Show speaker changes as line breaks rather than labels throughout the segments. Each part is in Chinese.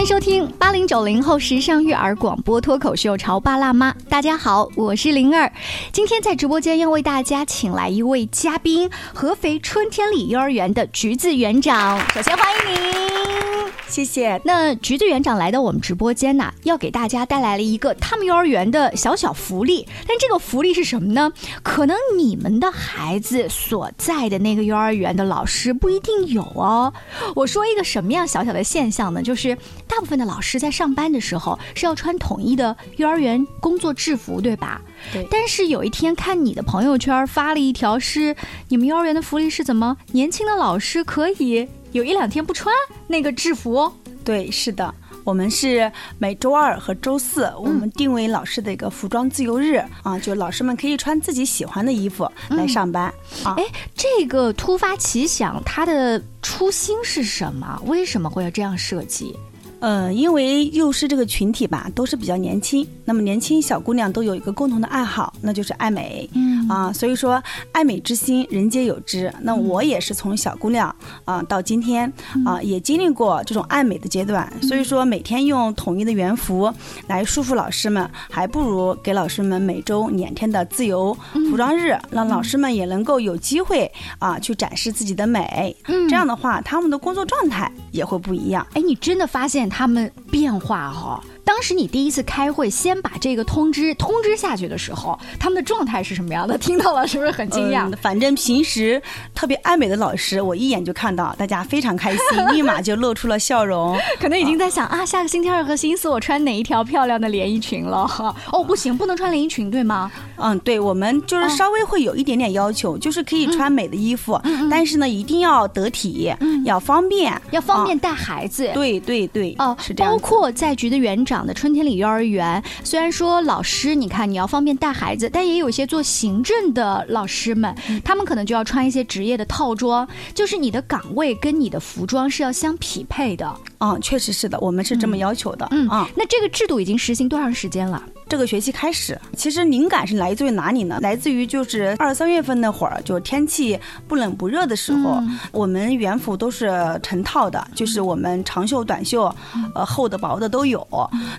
欢迎收听八零九零后时尚育儿广播脱口秀《潮爸辣妈》。大家好，我是灵儿。今天在直播间要为大家请来一位嘉宾——合肥春天里幼儿园的橘子园长。首先欢迎您，
谢谢。
那橘子园长来到我们直播间呢，要给大家带来了一个他们幼儿园的小小福利。但这个福利是什么呢？可能你们的孩子所在的那个幼儿园的老师不一定有哦。我说一个什么样小小的现象呢？就是大部分的老师在上班的时候是要穿统一的幼儿园工作制服，对吧？
对。
但是有一天看你的朋友圈发了一条，是你们幼儿园的福利是怎么？年轻的老师可以有一两天不穿那个制服哦。
对，是的，我们是每周二和周四，我们定为老师的一个服装自由日啊，就老师们可以穿自己喜欢的衣服来上班啊。
哎，这个突发奇想，它的初心是什么？为什么会要这样设计？
呃，因为幼师这个群体吧，都是比较年轻。那么年轻小姑娘都有一个共同的爱好，那就是爱美。嗯啊，所以说爱美之心，人皆有之。那我也是从小姑娘啊到今天啊，也经历过这种爱美的阶段。所以说每天用统一的园服来束缚老师们，还不如给老师们每周两天的自由服装日，让老师们也能够有机会啊去展示自己的美。嗯，这样的话，他们的工作状态也会不一样。
哎，你真的发现他们变化哈？当时你第一次开会，先把这个通知通知下去的时候，他们的状态是什么样的？听到了是不是很惊讶？
反正平时特别爱美的老师，我一眼就看到大家非常开心，立马就露出了笑容。
可能已经在想啊，下个星期二和星期四我穿哪一条漂亮的连衣裙了？哦，不行，不能穿连衣裙，对吗？
嗯，对，我们就是稍微会有一点点要求，就是可以穿美的衣服，但是呢，一定要得体，要方便，
要方便带孩子。
对对对，哦，是这样。
包括在局的园长。的春天里幼儿园，虽然说老师，你看你要方便带孩子，但也有一些做行政的老师们，他们可能就要穿一些职业的套装，就是你的岗位跟你的服装是要相匹配的。
嗯，确实是的，我们是这么要求的。
嗯啊，那这个制度已经实行多长时间了？
这个学期开始，其实灵感是来自于哪里呢？来自于就是二三月份那会儿，就天气不冷不热的时候，我们园服都是成套的，就是我们长袖、短袖，呃，厚的、薄的都有。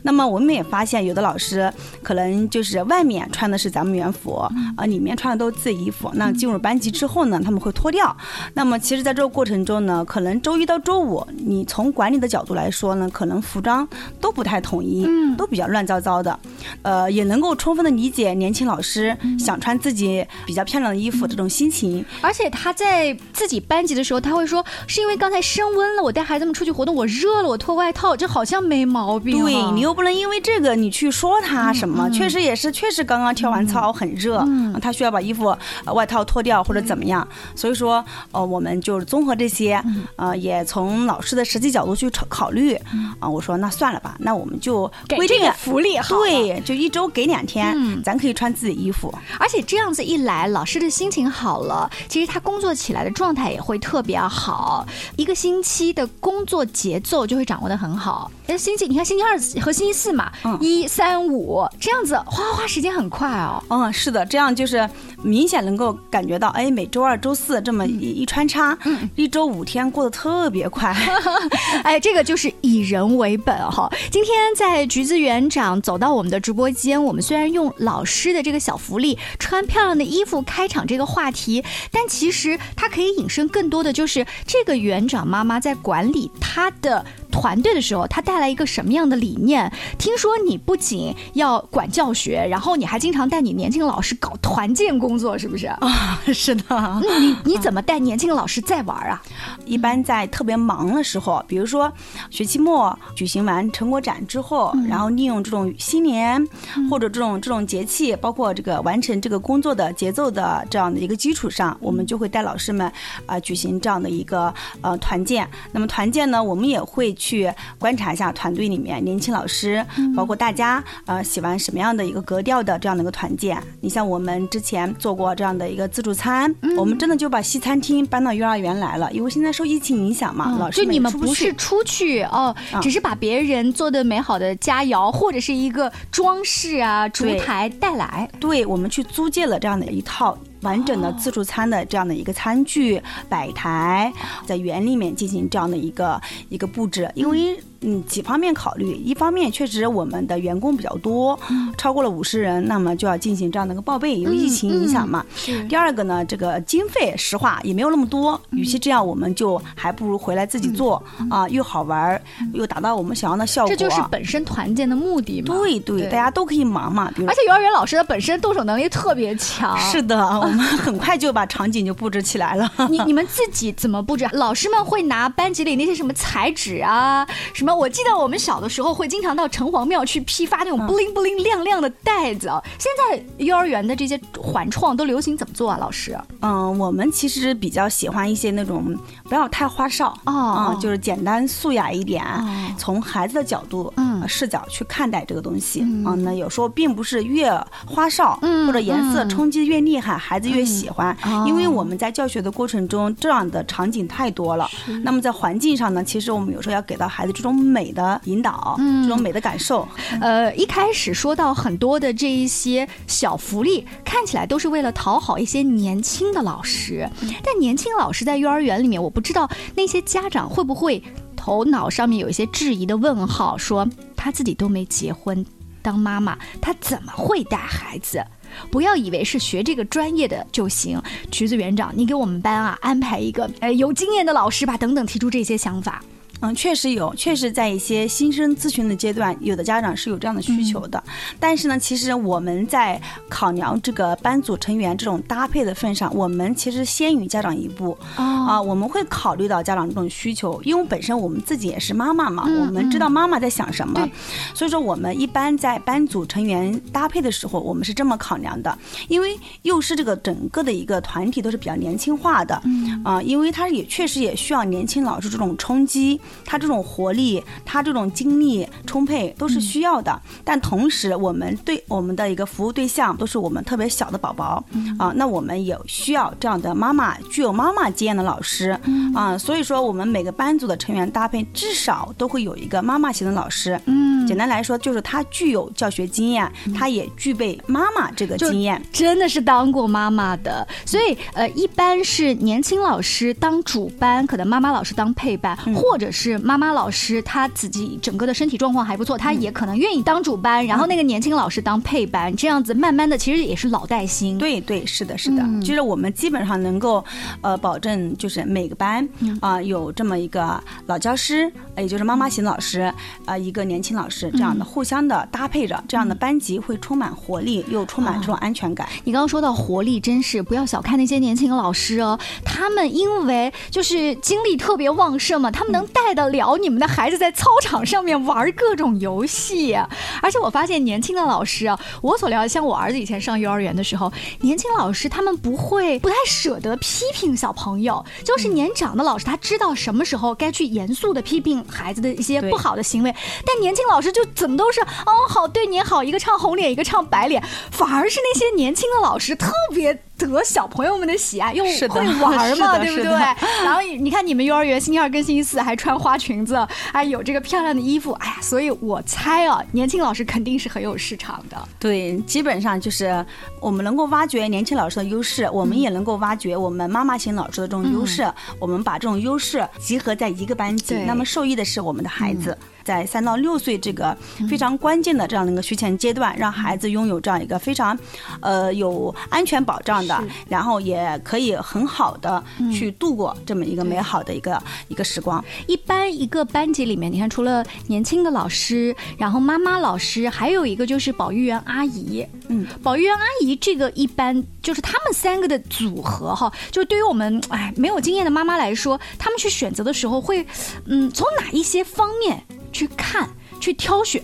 那么我们也发现，有的老师可能就是外面穿的是咱们园服，啊，里面穿的都是自己衣服。那进入班级之后呢，他们会脱掉。那么其实，在这个过程中呢，可能周一到周五，你从管理的角度来说呢，可能服装都不太统一，都比较乱糟糟的。呃，也能够充分的理解年轻老师想穿自己比较漂亮的衣服这种心情，
而且他在自己班级的时候，他会说是因为刚才升温了，我带孩子们出去活动，我热了，我脱外套，这好像没毛病。
对你又不能因为这个你去说他什么，确实也是，确实刚刚跳完操很热，他需要把衣服外套脱掉或者怎么样，所以说呃，我们就综合这些，呃，也从老师的实际角度去考考虑，啊，我说那算了吧，那我们就规定
福利好，
对。就一周给两天，咱可以穿自己衣服，
而且这样子一来，老师的心情好了，其实他工作起来的状态也会特别好，一个星期的工作节奏就会掌握的很好。哎星期你看星期二和星期四嘛，一三五这样子，哗哗时间很快哦。
嗯，是的，这样就是明显能够感觉到，哎，每周二、周四这么一一穿插，一周五天过得特别快。
哎，这个就是以人为本哈。今天在橘子园长走到我们的直播。间，我们虽然用老师的这个小福利穿漂亮的衣服开场这个话题，但其实它可以引申更多的就是这个园长妈妈在管理她的。团队的时候，他带来一个什么样的理念？听说你不仅要管教学，然后你还经常带你年轻老师搞团建工作，是不是
啊？是的。
你你怎么带年轻的老师在玩啊？
一般在特别忙的时候，比如说学期末举行完成果展之后，然后利用这种新年或者这种这种节气，包括这个完成这个工作的节奏的这样的一个基础上，我们就会带老师们啊举行这样的一个呃团建。那么团建呢，我们也会。去观察一下团队里面年轻老师，包括大家呃喜欢什么样的一个格调的这样的一个团建。你像我们之前做过这样的一个自助餐，我们真的就把西餐厅搬到幼儿园来了，因为现在受疫情影响嘛，老师
就你们不是出去哦，只是把别人做的美好的佳肴或者是一个装饰啊烛台带来。
对，我们去租借了这样的一套。完整的自助餐的这样的一个餐具摆台，在园里面进行这样的一个一个布置，因为嗯几方面考虑，一方面确实我们的员工比较多，超过了五十人，那么就要进行这样的一个报备，因为疫情影响嘛。
是
第二个呢，这个经费实话也没有那么多，与其这样，我们就还不如回来自己做啊，又好玩儿，又达到我们想要的效果。
这就是本身团建的目的嘛。
对对，大家都可以忙嘛。比如
而且幼儿园老师的本身动手能力特别强。
是的，我们很快就把场景就布置起来了。
你你们自己怎么布置？老师们会拿班级里那些什么彩纸啊，什么？我记得我们小的时候会经常到城隍庙去批发那种布灵布灵亮亮的袋子啊。现在幼儿园的这些环创都流行怎么做啊？老师？
嗯，我们其实比较喜欢一些那种不要太花哨
哦
啊，就是简单素雅一点，
哦
从孩子的角度、
嗯
呃视角去看待这个东西
嗯
啊。那有时候并不是越花哨、
嗯
或者颜色
嗯
冲击越厉害，孩子越喜欢，
哦
因为我们在教学的过程中，这样的场景太多了。那么在环境上呢，其实我们有时候要给到孩子这种美的引导，
嗯
这种美的感受。
呃，一开始说到很多的这一些小福利，看起来都是为了讨好一些年轻的老师，但年轻老师在幼儿园里面，我不知道那些家长会不会头脑上面有一些质疑的问号，说他自己都没结婚，当妈妈他怎么会带孩子？不要以为是学这个专业的就行。橘子园长，你给我们班啊安排一个呃有经验的老师吧，等等，提出这些想法。
嗯，确实有，确实在一些新生咨询的阶段，有的家长是有这样的需求的。但是呢，其实我们在考量这个班组成员这种搭配的份上，我们其实先于家长一步
哦。
啊，我们会考虑到家长这种需求，因为本身我们自己也是妈妈嘛，
嗯
我们知道妈妈在想什么
对，
所以说我们一般在班组成员搭配的时候，我们是这么考量的，因为幼师这个整个的一个团体都是比较年轻化的，
嗯。
啊，因为他也确实也需要年轻老师这种冲击，他这种活力，他这种精力充沛都是需要的。但同时，我们对我们的一个服务对象都是我们特别小的宝宝啊，那我们也需要这样的妈妈，具有妈妈经验的老师啊。所以说，我们每个班组的成员搭配至少都会有一个妈妈型的老师。
嗯，
简单来说，就是他具有教学经验，他也具备妈妈这个经验。
真的是当过妈妈的，所以呃，一般是年轻老师当主班，可能妈妈老师当配班，
嗯
或者是妈妈老师她自己整个的身体状况还不错，她也可能愿意当主班，然后那个年轻老师当配班，这样子慢慢的其实也是老带新。
对对，是的，是的，
嗯。
就是我们基本上能够，呃，保证就是每个班
嗯。
啊、有这么一个老教师，呃也就是妈妈型老师，啊、一个年轻老师，这样
嗯。
的互相的搭配着，这样的班级会充满活力，又充满这种安全感。
你刚刚说到活力，真是不要小看那些年轻老师哦，他们因为就是精力特别旺盛嘛，他们能带得了你们的孩子在操场上面玩各种游戏。而且我发现年轻的老师啊，我所了解，像我儿子以前上幼儿园的时候，年轻老师他们不会不太舍得批评小朋友，就是年长的老师他知道什么时候该去严肃的批评孩子的一些不好的行为，但年轻老师就怎么都是哦好对你好，一个唱红脸，一个唱白脸，反而是那些年轻的老师特别得小朋友们的喜爱，又会玩嘛，对不对？然后你看你们幼儿园星期二跟星期四还穿花裙子，哎有这个漂亮的衣服，哎呀，所以我猜啊，年轻老师肯定是很有市场的。
对，基本上就是我们能够挖掘年轻老师的优势，我们也能够挖掘我们妈妈型老师的这种优势。我们把这种优势集合在一个班级，那么受益的是我们的孩子。在三到六岁这个非常关键的这样的一个学前阶段，让孩子拥有这样一个非常，呃，有安全保障的，然后也可以很好的去度过这么一个美好的一个一个时光。
一般一个班级里面，你看除了年轻的老师，然后妈妈老师，还有一个就是保育员阿姨。
嗯，
保育员阿姨这个一般就是他们三个的组合哈，就对于我们哎没有经验的妈妈来说，他们去选择的时候会，嗯，从哪一些方面去看、去挑选？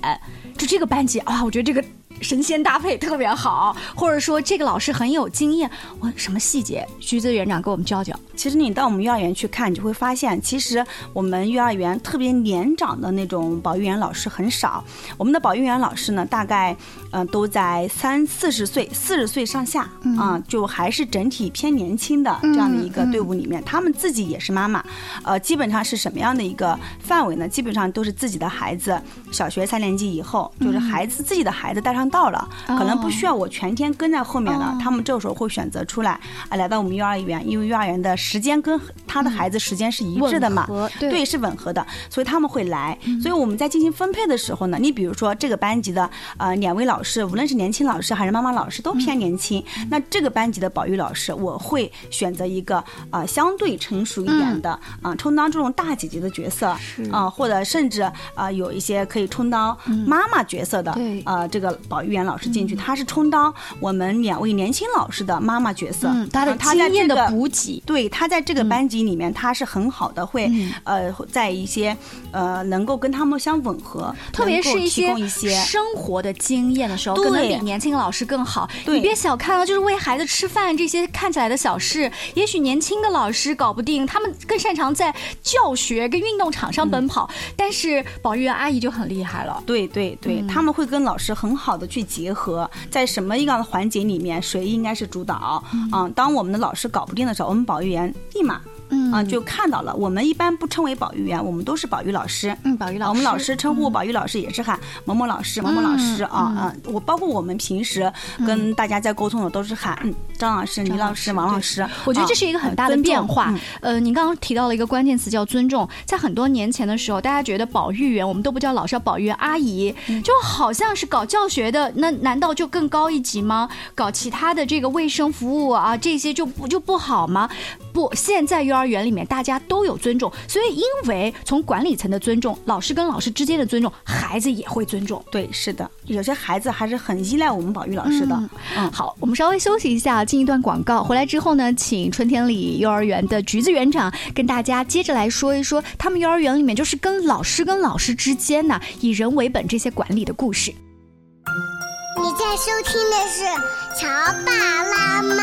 就这个班级啊，我觉得这个。神仙搭配特别好，或者说这个老师很有经验，我什么细节？徐子园长给我们教教。
其实你到我们幼儿园去看，你就会发现，其实我们幼儿园特别年长的那种保育员老师很少。我们的保育员老师呢，大概嗯、呃都在三四十岁、四十岁上下啊、就还是整体偏年轻的这样的一个队伍里面，他们自己也是妈妈，呃，基本上是什么样的一个范围呢？基本上都是自己的孩子小学三年级以后，就是孩子自己的孩子带上间到了，可能不需要我全天跟在后面了，他们这时候会选择出来啊，来到我们幼儿园，因为幼儿园的时间跟他的孩子时间是一致的嘛，对，是吻合的，所以他们会来。所以我们在进行分配的时候呢，你比如说这个班级的呃两位老师，无论是年轻老师还是妈妈老师，都偏年轻，那这个班级的保育老师，我会选择一个啊相对成熟一点的啊，充当这种大姐姐的角色啊，或者甚至啊有一些可以充当妈妈角色的啊这个保育员老师进去，他是充当我们两位年轻老师的妈妈角色，
他的经验的补给，
对他在这个班级里面他是很好的，会呃在一些呃能够跟他们相吻合，
特别是一些
一些
生活的经验的时候，可能比年轻老师更好。你别小看了，就是喂孩子吃饭这些看起来的小事，也许年轻的老师搞不定，他们更擅长在教学跟运动场上奔跑，但是保育员阿姨就很厉害了。
对对对，他们会跟老师很好的去结合，在什么样的环节里面，谁应该是主导啊？当我们的老师搞不定的时候，我们保育员立马。嗯啊，就看到了。我们一般不称为保育员，我们都是保育老师。
嗯，保育老师。
我们老师称呼保育老师也是喊某某老师、某某老师啊啊。我包括我们平时跟大家在沟通的都是喊嗯张老师、李老师、王老师。
我觉得这是一个很大的变化。呃，您刚刚提到了一个关键词叫尊重。在很多年前的时候，大家觉得保育员我们都不叫老师，叫保育员阿姨，就好像是搞教学的，那难道就更高一级吗？搞其他的这个卫生服务啊这些就不就不好吗？不，现在幼儿园里面大家都有尊重，所以因为从管理层的尊重，老师跟老师之间的尊重，孩子也会尊重。
对，是的，有些孩子还是很依赖我们保育老师的。
嗯，好，我们稍微休息一下，进一段广告。回来之后呢，请春天里幼儿园的橘子园长跟大家接着来说一说他们幼儿园里面就是跟老师跟老师之间呢以人为本这些管理的故事。
你在收听的是《乔爸拉妈》，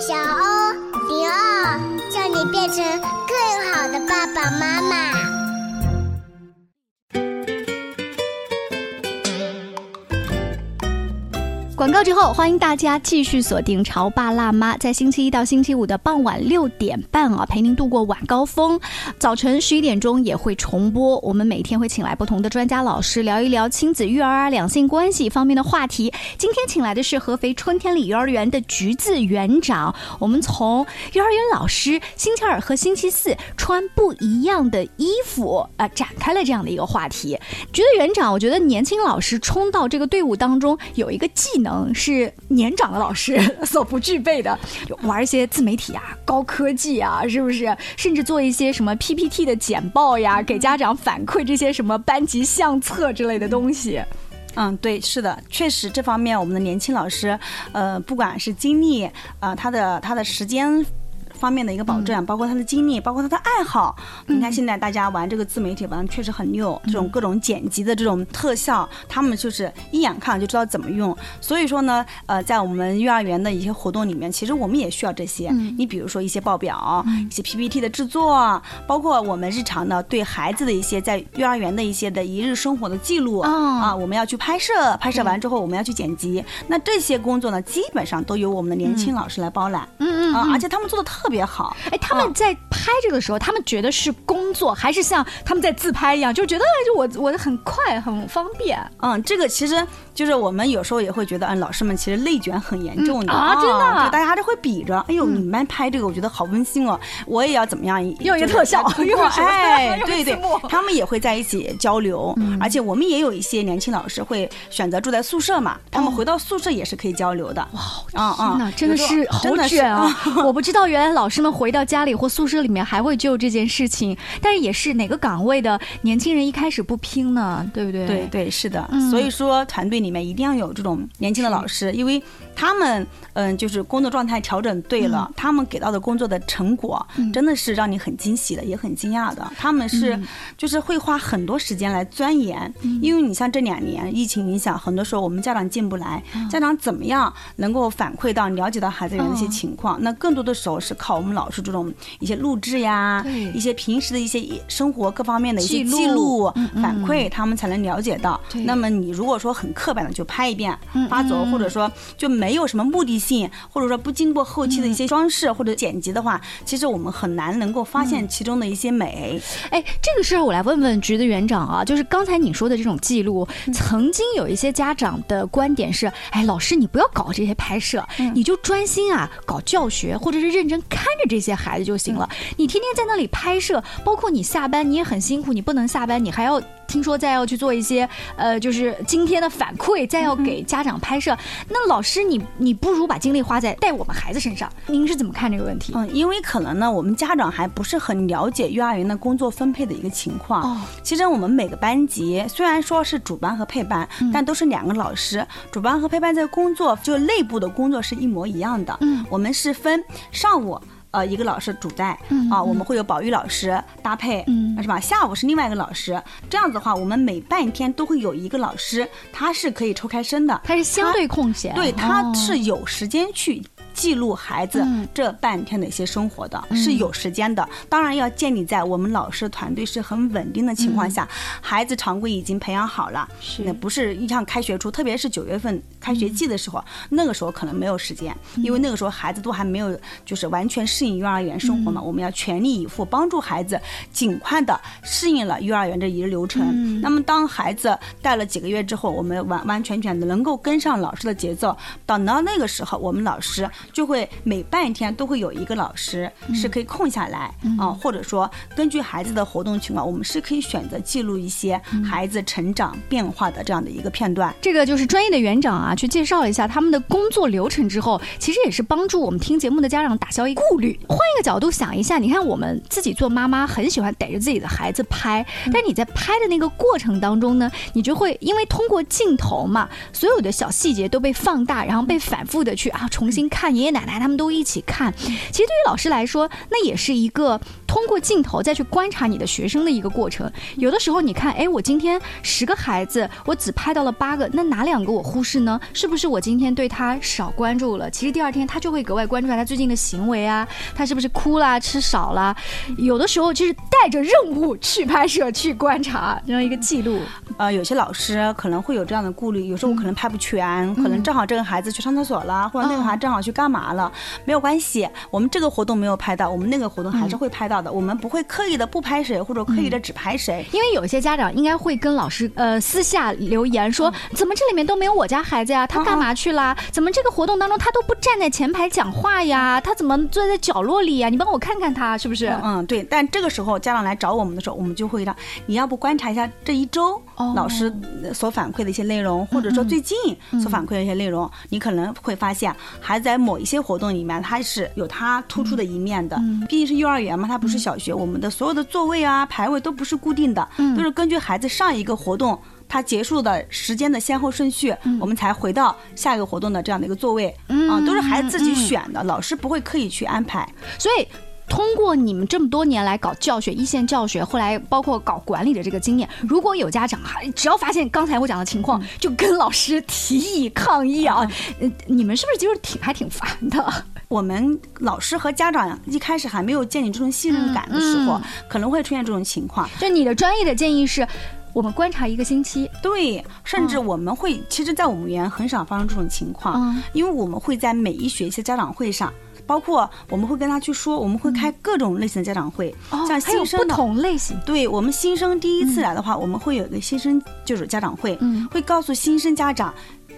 小欧零二，叫你变成更好的爸爸妈妈。
广告之后，欢迎大家继续锁定《潮爸辣妈》。在星期一到星期五的傍晚六点半啊，陪您度过晚高峰。早晨十一点钟也会重播。我们每天会请来不同的专家老师，聊一聊亲子育儿啊、两性关系方面的话题。今天请来的是合肥春天里幼儿园的橘子园长。我们从幼儿园老师星期二和星期四穿不一样的衣服啊，展开了这样的一个话题。橘子园长，我觉得年轻老师冲到这个队伍当中有一个技能。能是年长的老师 所不具备的，玩一些自媒体啊、高科技啊，是不是？甚至做一些什么 PPT 的简报呀，给家长反馈这些什么班级相册之类的东西。
嗯，对，是的，确实这方面我们的年轻老师，呃，不管是精力啊，他的他的时间。方面的一个保证，包括他的经历，包括他的爱好。你看现在大家玩这个自媒体玩确实很溜，这种各种剪辑的这种特效，他们就是一眼看就知道怎么用。所以说呢，呃，在我们幼儿园的一些活动里面，其实我们也需要这些。你比如说一些报表、一些 PPT 的制作，包括我们日常的对孩子的一些在幼儿园的一些的一日生活的记录啊，我们要去拍摄，拍摄完之后我们要去剪辑。那这些工作呢，基本上都由我们的年轻老师来包揽。嗯嗯啊，而且他们做的特。别好，
哎，他们在拍这个时候，他们觉得是工作，还是像他们在自拍一样，就觉得就我我很快很方便。
嗯，这个其实就是我们有时候也会觉得，嗯，老师们其实内卷很严重的
啊，真的，
就大家都会比着，哎呦，你们拍这个，我觉得好温馨哦，我也要怎么样
用一个特效，用
哎，对对，他们也会在一起交流，而且我们也有一些年轻老师会选择住在宿舍嘛，他们回到宿舍也是可以交流的。哇，
啊啊，真的是好卷啊！我不知道原来。老师们回到家里或宿舍里面还会就这件事情，但是也是哪个岗位的年轻人一开始不拼呢？对不对？
对对是的，所以说团队里面一定要有这种年轻的老师，因为他们嗯就是工作状态调整对了，他们给到的工作的成果真的是让你很惊喜的，也很惊讶的。他们是就是会花很多时间来钻研，因为你像这两年疫情影响，很多时候我们家长进不来，家长怎么样能够反馈到了解到孩子的一些情况？那更多的时候是靠。我们老师这种一些录制呀，一些平时的一些些生活各方面的一些
记录
反馈，他们才能了解到。那么你如果说很刻板的就拍一遍
嗯
发走，
嗯
或者说就没有什么目的性，或者说不经过后期的一
嗯
些装饰或者剪辑的话，其实我们很难能够发
嗯
现其中的一些美。
哎，这个事儿我来问问局的园长啊，就是刚才你说的这种记录，曾经有一些家长的观点是，哎，老师你不要搞这些拍摄，你就专心啊搞教学，或者是认真看着这些孩子就行了。你天天在那里拍摄，包括你下班你也很辛苦，你不能下班，你还要。听说再要去做一些，呃，就是今天的反馈，再要给家长拍摄。那老师你，你不如把精力花在带我们孩子身上。您是怎么看这个问题？
嗯，因为可能呢，我们家长还不是很了解幼儿园的工作分配的一个情况。
哦
其实我们每个班级虽然说是主班和配班，但都是两个老师，主班和配班在工作就内部的工作是一模一样的。
嗯
我们是分上午。呃，一个老师主带
嗯
啊，我们会有保育老师搭配，
嗯
是吧？下午是另外一个老师，这样子的话，我们每半天都会有一个老师，他是可以抽开身的，
他是相对空闲，
对，他
哦
是有时间去记录孩子
嗯。
这半天的一些生活的，是有时间的。当然要建立在我们老师团队是很稳定的情况下，孩子常规已经培养好了，那不是一像开学初，特别是九月份开学季的时候，那个时候可能没有时间，
嗯。
因为那个时候孩子都还没有就是完全适应幼儿园生活
嗯。
嘛，我们要全力以赴帮助孩子尽快的适应了幼儿园这一日流程。
嗯。
那么当孩子带了几个月之后，我们完完全全的能够跟上老师的节奏，等到那个时候，我们老师就会每半天都会有一个老师是可以空下来啊、或者说根据孩子的活动情况，我们是可以选择记录一些孩子成长变化的这样的一个片段。
这个就是专业的园长啊，去介绍了一下他们的工作流程之后，其实也是帮助我们听节目的家长打消一个顾虑。换一个角度想一下，你看我们自己做妈妈，很喜欢逮着自己的孩子拍，但你在拍的那个过程当中呢，你就会因为通过镜头嘛，所有的小细节都被放大，然后被反复的去啊重新看，爷爷奶奶他们都一起看。其实对于老师来说，那也是一个通过镜头再去观察你的学生的一个过程。有的时候你看，哎，我今天十个孩子，我只拍到了八个，那哪两个我忽视呢？是不是我今天对他少关注了？其实第二天他就会格外关注他最近的行为啊，他是不是哭啦、吃少啦？有的时候就是带着任务去拍摄、去观察，这样一个记录。
呃，有些老师可能会有这样的顾虑，有时候我可能拍不全，可能正好这个孩子去上厕所了，或者那个孩子正好去干嘛了，没有关系，我们这个活动没有拍到，我们那个活动还是会拍到的，我们不会刻意的不拍谁，或者刻意的只拍谁。
因为有些家长应该会跟老师呃私下留言说，怎么这里面都没有我家孩子呀？他干嘛去啦？怎么这个活动当中他都不站在前排讲话呀？他怎么坐在角落里呀？你帮我看看他是不是？
嗯，对，但这个时候家长来找我们的时候，我们就会让你要不观察一下这一周
哦
老师呃所反馈的一些内容，或者说最近所反馈的一些内容，你可能会发现孩子在某一些活动里面他是有他突出的一面的。毕竟是幼儿园嘛，他不是小学，我们的所有的座位啊、排位都不是固定的，都是根据孩子上一个活动。它结束的时间的先后顺序，我们才回到下一个活动的这样的一个座位，啊，都是孩子自己选的，老师不会刻意去安排。
所以。通过你们这么多年来搞教学、一线教学，后来包括搞管理的这个经验，如果有家长哈，只要发现刚才我讲的情况，就跟老师提议抗议啊，呃 你们是不是就是挺还挺烦的？
我们老师和家长一开始还没有建立这种信任感的时候，
嗯
可能会出现这种情况。
就你的专业的建议是，我们观察一个星期，
对，甚至我们会，其实，在我们园很少发生这种情况，
嗯
因为我们会在每一学期家长会上。包括我们会跟他去说，我们会开各种类型的家长会，像新生的
同类型，
对我们新生第一次来的话，我们会有一个新生就是家长会，
嗯。
会告诉新生家长。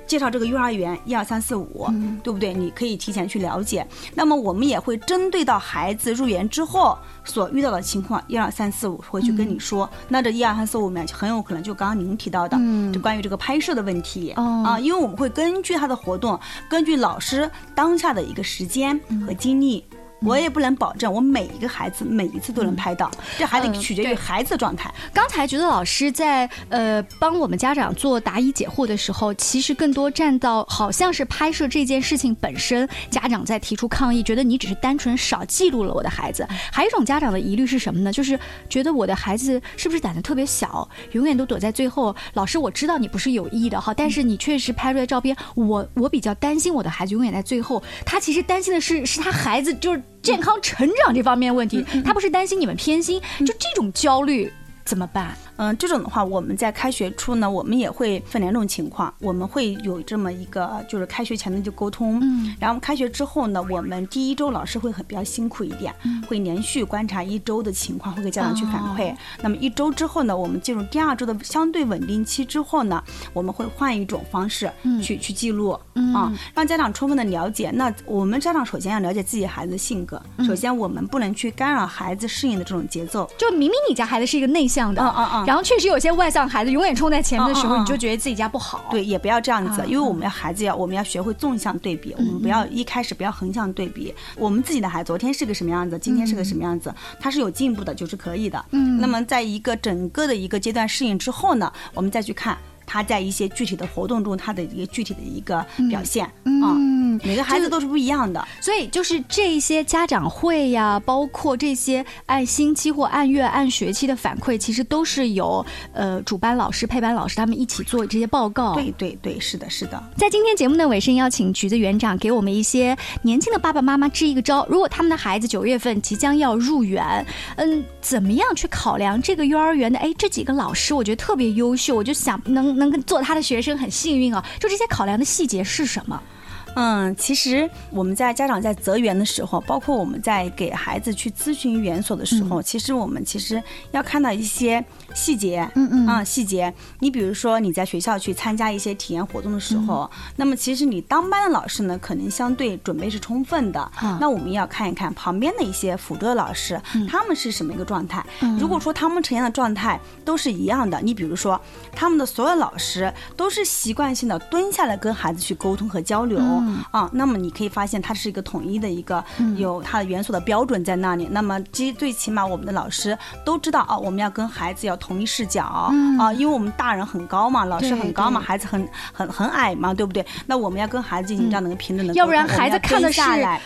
介绍这个幼儿园一二三四五，
嗯
对不对？你可以提前去了解。那么我们也会针对到孩子入园之后所遇到的情况，一二三四五会去跟你说。那这一二三四五里面很有可能就刚刚您提到的，
嗯
就关于这个拍摄的问题、
哦
啊，因为我们会根据他的活动，根据老师当下的一个时间和精力。我也不能保证我每一个孩子每一次都能拍到，这还得
嗯
取决于孩子的状态。
刚才觉得老师在呃帮我们家长做答疑解惑的时候，其实更多站到好像是拍摄这件事情本身，家长在提出抗议，觉得你只是单纯少记录了我的孩子。还有一种家长的疑虑是什么呢？就是觉得我的孩子是不是胆子特别小，永远都躲在最后。老师，我知道你不是有意的哈，但是你确实拍出来照片，我我比较担心我的孩子永远在最后。他其实担心的是是他孩子就是健康成长这方面问题，他不是担心你们偏心，就这种焦虑怎么办？
嗯，这种的话，我们在开学初呢，我们也会分两种情况，我们会有这么一个，就是开学前的就沟通，嗯，然后开学之后呢，我们第一周老师会很比较辛苦一点，会连续观察一周的情况，会给家长去反馈。那么一周之后呢，我们进入第二周的相对稳定期之后呢，我们会换一种方式去去记录啊，让家长充分的了解。那我们家长首先要了解自己孩子的性格，首先我们不能去干扰孩子适应的这种节奏。
就明明你家孩子是一个内向的，嗯嗯嗯。然后确实有些外向孩子永远冲在前面的时候，你就觉得自己家不好。
对，也不要这样子，因为我们要孩子要，我们要学会纵向对比，我们不要一开始不要横向对比。我们自己的孩子昨天是个什么样子，今天是个什么样子，他是有进步的，就是可以的。嗯。那么在一个整个的一个阶段适应之后呢，我们再去看。他在一些具体的活动中，他的一个具体的一个表现啊，每个孩子都是不一样的，
所以就是这些家长会呀，包括这些按星期或按月、按学期的反馈，其实都是由呃主班老师、配班老师他们一起做这些报告。
对对对，是的，是的。
在今天节目的尾声，邀请橘子园长给我们一些年轻的爸爸妈妈支一个招：如果他们的孩子九月份即将要入园，嗯，怎么样去考量这个幼儿园的？哎，这几个老师我觉得特别优秀，我就想能。能做他的学生很幸运啊！就这些考量的细节是什么？
嗯，其实我们在家长在择园的时候，包括我们在给孩子去咨询园所的时候，其实我们其实要看到一些细节，嗯嗯啊细节。你比如说你在学校去参加一些体验活动的时候，那么其实你当班的老师呢，可能相对准备是充分的。那我们要看一看旁边的一些辅助的老师，他们是什么一个状态。如果说他们呈现的状态都是一样的，你比如说他们的所有老师都是习惯性的蹲下来跟孩子去沟通和交流。啊，那么你可以发现它是一个统一的一个有它的元素的标准在那里。那么，基最起码我们的老师都知道啊，我们要跟孩子要同一视角啊，因为我们大人很高嘛，老师很高嘛，孩子很很很矮嘛，对不对？那我们要跟孩子进行这样的一个平等的，
要不然孩子看的是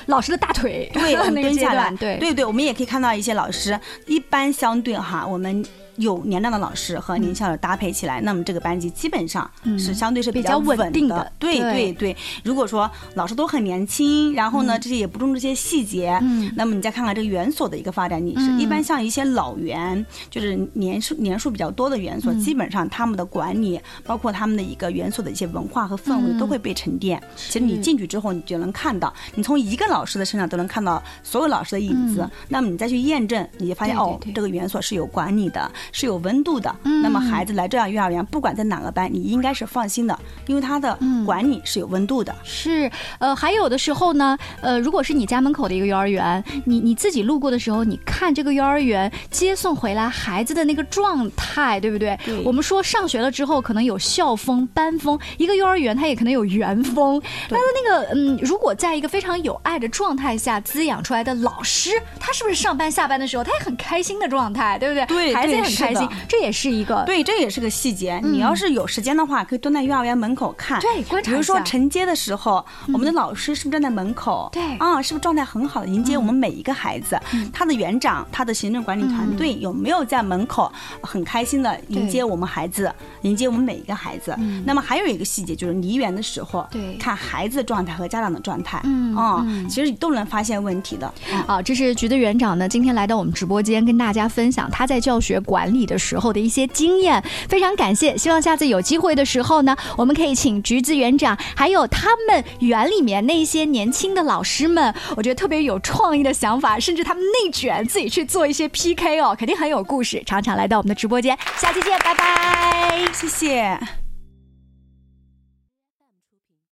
老师的大腿，
对，
蹲
下来，
对。
对对，我们也可以看到一些老师一般相对哈，我们。有年长的老师和年轻的搭配起来，那么这个班级基本上是相对是
比较稳定的。
对对对，如果说老师都很年轻，然后呢这些也不重这些细节，那么你再看看这个园所的一个发展，历史一般像一些老园，就是年数年数比较多的园所，基本上他们的管理，包括他们的一个园所的一些文化和氛围都会被沉淀。其实你进去之后，你就能看到，你从一个老师的身上都能看到所有老师的影子。那么你再去验证，你就发现哦，这个园所是有管理的。是有温度的，那么孩子来这样幼儿园，不管在哪个班，你应该是放心的，因为他的管理是有温度的。
是，呃，还有的时候呢，呃，如果是你家门口的一个幼儿园，你你自己路过的时候，你看这个幼儿园接送回来孩子的那个状态，对不对？我们说上学了之后，可能有校风、班风，一个幼儿园它也可能有园风。它的那个，嗯，如果在一个非常有爱的状态下滋养出来的老师，他是不是上班下班的时候他也很开心的状态，对不对？
对，
孩子也很。开心，这也是一个
对，这也是个细节。你要是有时间的话，可以蹲在幼儿园门口看，
对，观
察比如说承接的时候，我们的老师是不是站在门口？
对，
啊，是不是状态很好的迎接我们每一个孩子？他的园长、他的行政管理团队有没有在门口很开心的迎接我们孩子，迎接我们每一个孩子？那么还有一个细节就是离园的时候，
对，
看孩子的状态和家长的状态，嗯，啊，其实都能发现问题的。
啊，这是局的园长呢，今天来到我们直播间跟大家分享他在教学管理的时候的一。些经验非常感谢，希望下次有机会的时候呢，我们可以请橘子园长，还有他们园里面那些年轻的老师们，我觉得特别有创意的想法，甚至他们内卷自己去做一些 PK 哦，肯定很有故事，常常来到我们的直播间，下期见，拜拜，
谢谢。